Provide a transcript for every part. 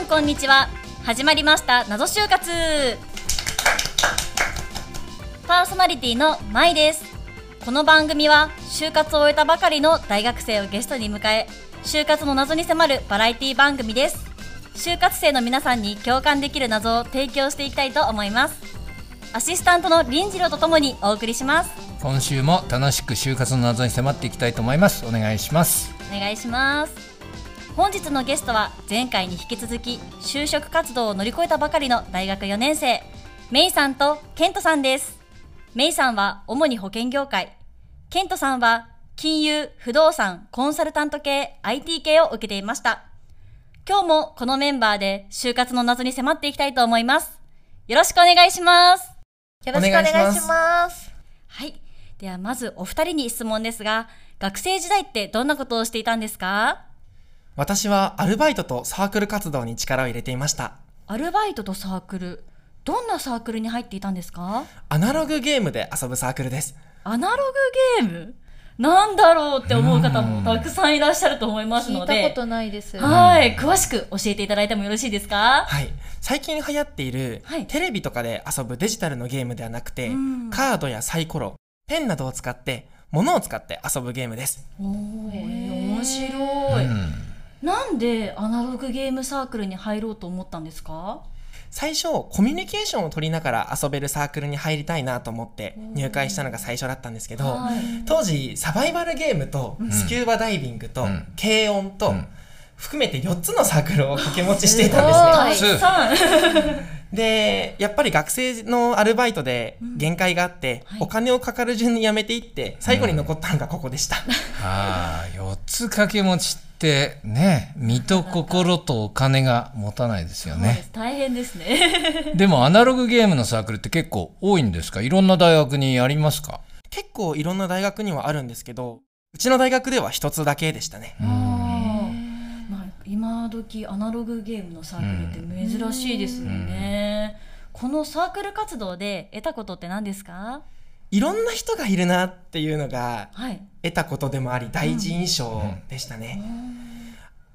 んこんにちは。始まりました。謎就活。パーソナリティのまいです。この番組は就活を終えたばかりの大学生をゲストに迎え就活の謎に迫るバラエティ番組です。就活生の皆さんに共感できる謎を提供していきたいと思います。アシスタントの林次郎とともにお送りします。今週も楽しく就活の謎に迫っていきたいと思います。お願いします。お願いします本日のゲストは前回に引き続き就職活動を乗り越えたばかりの大学4年生メイさんとケントさんです。メイさんは主に保険業界。ケントさんは金融、不動産、コンサルタント系、IT 系を受けていました。今日もこのメンバーで就活の謎に迫っていきたいと思います。よろしくお願いします。よろしくお願いします。はい。ではまずお二人に質問ですが学生時代ってどんなことをしていたんですか？私はアルバイトとサークル活動に力を入れていました。アルバイトとサークル。どんなサークルに入っていたんですか？アナログゲームで遊ぶサークルです。アナログゲーム？なんだろうって思う方もたくさんいらっしゃると思いますので。聞いたことないです。はい。詳しく教えていただいてもよろしいですか？はい。最近流行っている、はい。テレビとかで遊ぶデジタルのゲームではなくて、うん。カードやサイコロ、ペンなどを使って、物を使って遊ぶゲームです。おー面白い、うんなんでアナログゲームサークルに入ろうと思ったんですか？最初、コミュニケーションを取りながら遊べるサークルに入りたいなと思って入会したのが最初だったんですけど、はい。当時、サバイバルゲームと、スキューバダイビングと、うん。軽音と、うん。含めて4つのサークルを掛け持ちしていたんですね。す で、やっぱり学生のアルバイトで限界があって、はい。お金をかかる順に辞めていって、最後に残ったのがここでした。ああ4つ掛け持ちってね身と心とお金が持たないですよそうでねす。大変ですね。でもアナログゲームのサークルって結構多いんですか？いろんな大学にありますか？結構いろんな大学にはあるんですけど、うちの大学では一つだけでしたね。まあ、今時アナログゲームのサークルって珍しいですよね、このサークル活動で得たことって何ですか？いろんな人がいるなっていうのがはい。得たことでもあり、第一印象でしたね。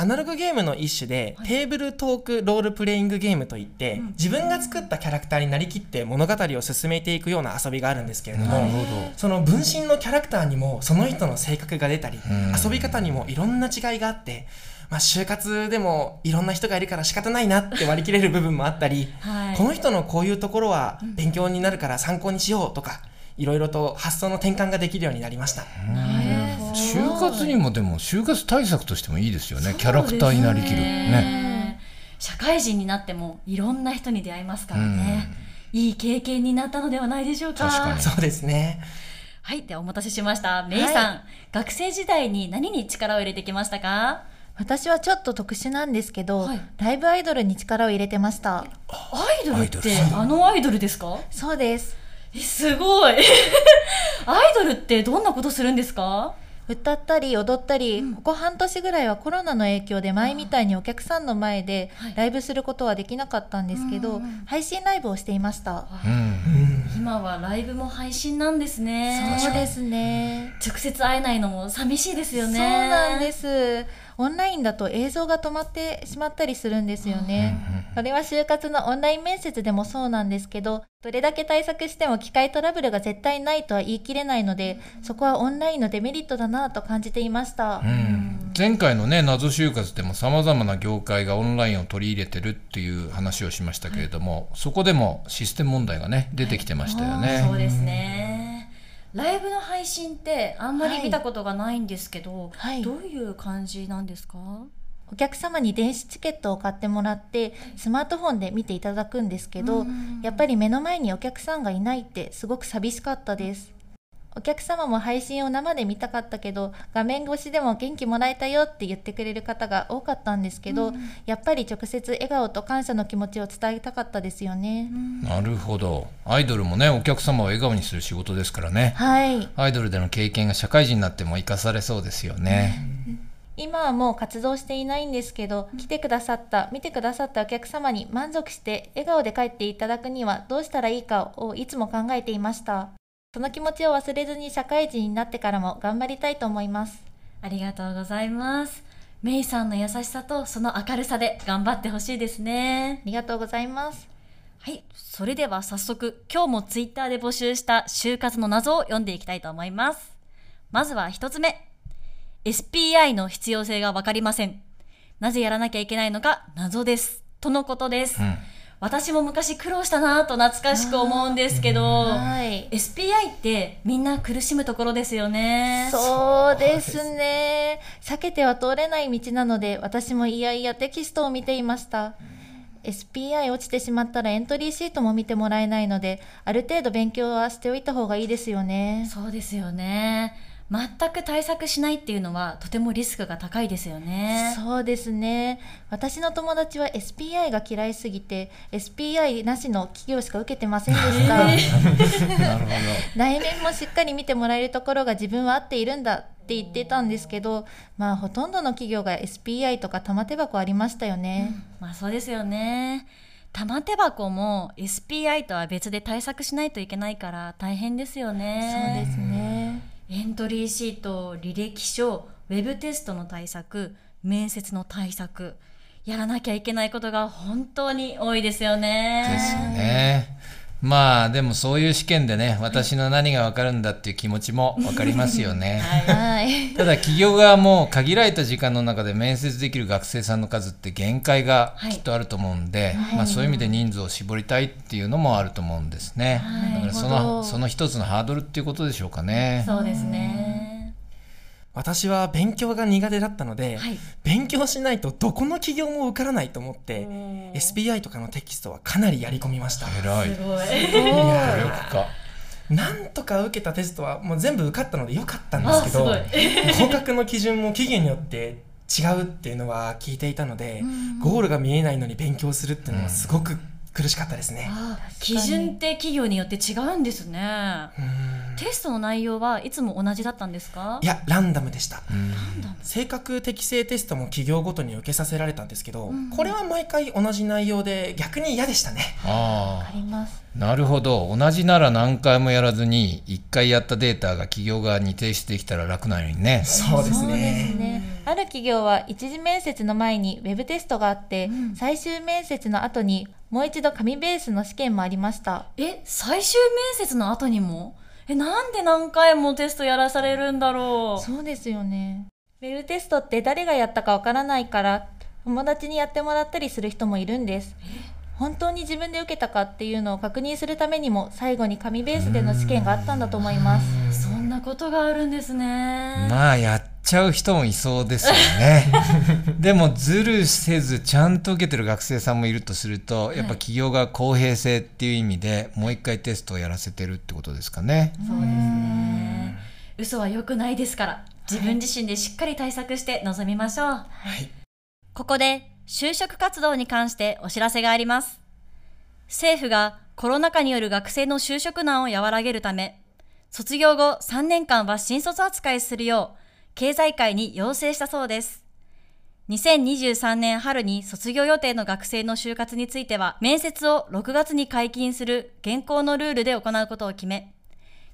アナログゲームの一種で、テーブルトークロールプレイングゲームといって、自分が作ったキャラクターになりきって物語を進めていくような遊びがあるんですけれども、なるほどその分身のキャラクターにもその人の性格が出たり、ん。遊び方にもいろんな違いがあって、まあ、就活でもいろんな人がいるから仕方ないなって割り切れる部分もあったり、はい。この人のこういうところは勉強になるから参考にしようとか、いろいろと発想の転換ができるようになりました。就活にもでも就活対策としてもいいですよね。キャラクターになりきる。ね。ね社会人になってもいろんな人に出会いますからね、いい経験になったのではないでしょうか。確かに。そうですね。はい。ではお待たせしました。メイさん、学生時代に何に力を入れてきましたか？私はちょっと特殊なんですけど、はい。ライブアイドルに力を入れてました。アイドルってアイドル。あのアイドルですか？そうです。えすごい。アイドルってどんなことするんですか？歌ったり踊ったり、ここ半年ぐらいはコロナの影響で前みたいにお客さんの前ではい。ライブすることはできなかったんですけど、配信ライブをしていました。うん。今はライブも配信なんですね。そうですね。直接会えないのも寂しいですよね。そうなんです。オンラインだと映像が止まってしまったりするんですよね。それは就活のオンライン面接でもそうなんですけど、どれだけ対策しても機械トラブルが絶対ないとは言い切れないので、そこはオンラインのデメリットだなと感じていました。うん前回のね謎就活でもさまざまな業界がオンラインを取り入れてるっていう話をしましたけれども、そこでもシステム問題がね出てきてましたよね。そうですねライブの配信ってあんまり見たことがないんですけど、はい。どういう感じなんですか？お客様に電子チケットを買ってもらって、スマートフォンで見ていただくんですけど、やっぱり目の前にお客さんがいないってすごく寂しかったです。お客様も配信を生で見たかったけど、画面越しでも元気もらえたよって言ってくれる方が多かったんですけど、やっぱり直接笑顔と感謝の気持ちを伝えたかったですよね。なるほどアイドルもねお客様を笑顔にする仕事ですからねはい。アイドルでの経験が社会人になっても生かされそうですよね。今はもう活動していないんですけど、来てくださった、見てくださったお客様に満足して笑顔で帰っていただくにはどうしたらいいかをいつも考えていました。その気持ちを忘れずに社会人になってからも頑張りたいと思います。ありがとうございます。メイさんの優しさとその明るさで頑張ってほしいですね。ありがとうございます。はい。それでは早速今日もツイッターで募集した就活の謎を読んでいきたいと思います。まずは一つ目。SPI の必要性がわかりません。なぜやらなきゃいけないのか謎です。とのことです、うん私も昔苦労したなぁと懐かしく思うんですけど、はい。SPI ってみんな苦しむところですよね。そうですね。避けては通れない道なので私もいやいやテキストを見ていました。SPI 落ちてしまったらエントリーシートも見てもらえないのである程度勉強はしておいた方がいいですよね。そうですよね。全く対策しないっていうのはとてもリスクが高いですよね。そうですね。私の友達は SPI が嫌いすぎて SPI なしの企業しか受けてませんでした、なるほど。内面もしっかり見てもらえるところが自分は合っているんだって言ってたんですけどまあほとんどの企業が SPI とか玉手箱ありましたよね、まあそうですよね。玉手箱も SPI とは別で対策しないといけないから大変ですよそうね。ですねエントリーシート、履歴書、ウェブテストの対策、面接の対策、やらなきゃいけないことが本当に多いですよね。ですね。まあでもそういう試験でね私の何が分かるんだっていう気持ちも分かりますよね。はいただ企業側も限られた時間の中で面接できる学生さんの数って限界がはいきっとあると思うんで、まあ、そういう意味で人数を絞りたいっていうのもあると思うんですね。だからそなるほどのその一つのハードルっていうことでしょうかね。そうですね。私は勉強が苦手だったので、はい。勉強しないとどこの企業も受からないと思って、SPI とかのテキストはかなりやり込みました。偉い。すごい。なんとか受けたテストはもう全部受かったのでよかったんですけど合格の基準も期限によって違うっていうのは聞いていたので、ゴールが見えないのに勉強するっていうのはすごく苦しかったですね。あ基準って企業によって違うんですね。うんテストの内容はいつも同じだったんですか？いやランダムでした。うん性格適正テストも企業ごとに受けさせられたんですけど、これは毎回同じ内容で逆に嫌でしたね。あありますあなるほど同じなら何回もやらずに1回やったデータが企業側に提出できたら楽なのにね。そうですね。ねある企業は一次面接の前にウェブテストがあって、最終面接の後にもう一度紙ベースの試験もありました。え、最終面接の後にも？え、なんで何回もテストやらされるんだろう？そうですよね。ウェブテストって誰がやったかわからないから友達にやってもらったりする人もいるんです本当に自分で受けたかっていうのを確認するためにも最後に紙ベースでの試験があったんだと思いますそんなことがあるんですね。まあやっちゃう人もいそうですよね でもズルせずちゃんと受けてる学生さんもいるとするとやっぱ企業が公平性っていう意味でもう一回テストをやらせてるってことですかね。そうですね。嘘は良くないですから、自分自身でしっかり対策して臨みましょう。はい。ここで就職活動に関してお知らせがあります。政府がコロナ禍による学生の就職難を和らげるため、卒業後3年間は新卒扱いするよう、経済界に要請したそうです。2023年春に卒業予定の学生の就活については、面接を6月に解禁する現行のルールで行うことを決め、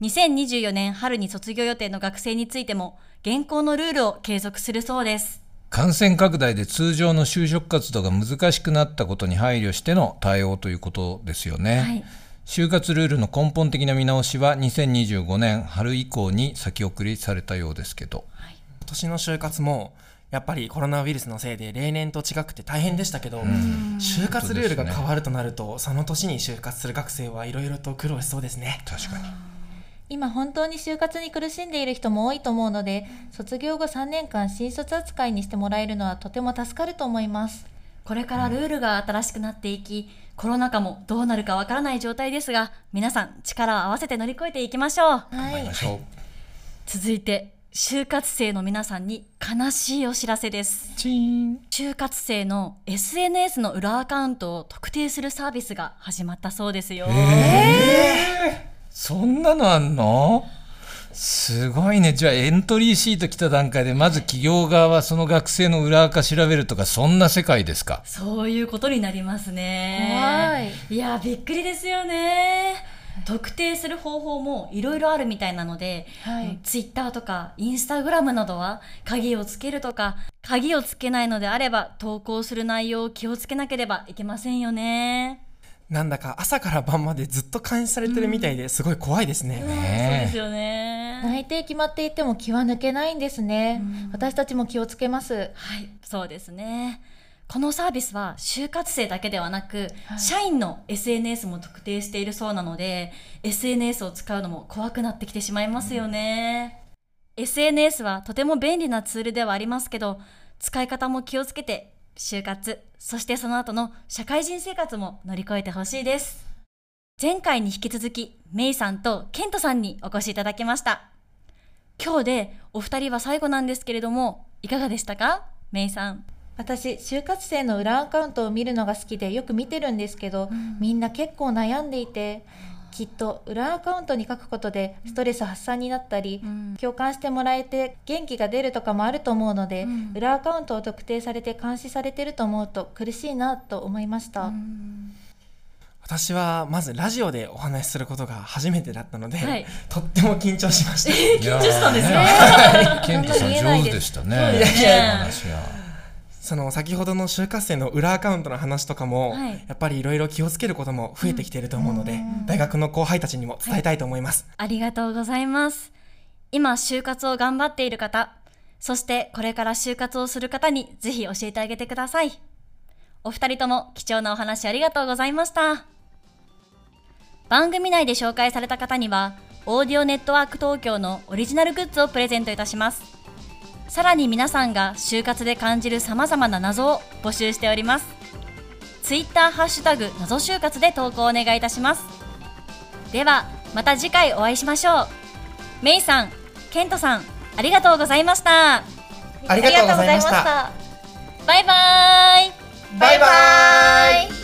2024年春に卒業予定の学生についても、現行のルールを継続するそうです。感染拡大で通常の就職活動が難しくなったことに配慮しての対応ということですよね。はい。就活ルールの根本的な見直しは2025年春以降に先送りされたようですけど。今年の就活もやっぱりコロナウイルスのせいで例年と違くて大変でしたけど、就活ルールが変わるとなるとその年に就活する学生はいろいろと苦労しそうですね。確かに。今本当に就活に苦しんでいる人も多いと思うので卒業後3年間新卒扱いにしてもらえるのはとても助かると思いますこれからルールが新しくなっていき、コロナ禍もどうなるかわからない状態ですが、皆さん力を合わせて乗り越えていきましょう。はい頑張りましょう。続いて、就活生の皆さんに悲しいお知らせです。就活生の SNS の裏アカウントを特定するサービスが始まったそうですよ。えーそんなのあんの？すごいね。じゃあエントリーシート来た段階でまず企業側はその学生の裏垢調べるとかそんな世界ですか？そういうことになりますね。怖いいや、びっくりですよね。特定する方法もいろいろあるみたいなので、はいツイッターとかインスタグラムなどは鍵をつけるとか鍵をつけないのであれば投稿する内容を気をつけなければいけませんよね。なんだか朝から晩までずっと監視されてるみたいですごい怖いですね。そうねですよね。内定決まっていても気は抜けないんですね。私たちも気をつけます。はい、そうですね。このサービスは就活生だけではなく、はい社員の SNS も特定しているそうなので SNS を使うのも怖くなってきてしまいますよね、SNS はとても便利なツールではありますけど使い方も気をつけて就活そしてその後の社会人生活も乗り越えてほしいです。前回に引き続きメイさんとケントさんにお越しいただきました。今日でお二人は最後なんですけれどもいかがでしたかメイさん？私就活生の裏アカウントを見るのが好きでよく見てるんですけど、みんな結構悩んでいてきっと裏アカウントに書くことでストレス発散になったり、ん。共感してもらえて元気が出るとかもあると思うので、ん。裏アカウントを特定されて監視されてると思うと苦しいなと思いました、私はまずラジオでお話しすることが初めてだったので、はい。とっても緊張しました。緊張したんですね。ケントさん上手でしたね。そうですねその先ほどの就活生の裏アカウントの話とかも、はいやっぱりいろいろ気をつけることも増えてきていると思うので、大学の後輩たちにも伝えたいと思います。ありがとうございます。今、就活を頑張っている方、そしてこれから就活をする方にぜひ教えてあげてください。お二人とも貴重なお話ありがとうございました。番組内で紹介された方には、オーディオネットワーク東京のオリジナルグッズをプレゼントいたします。さらに皆さんが就活で感じる様々な謎を募集しております。ツイッターハッシュタグ謎就活で投稿お願いいたします。では、また次回お会いしましょう。メイさん、ケントさん、ありがとうございました。ありがとうございました。たバイバーイバイバイ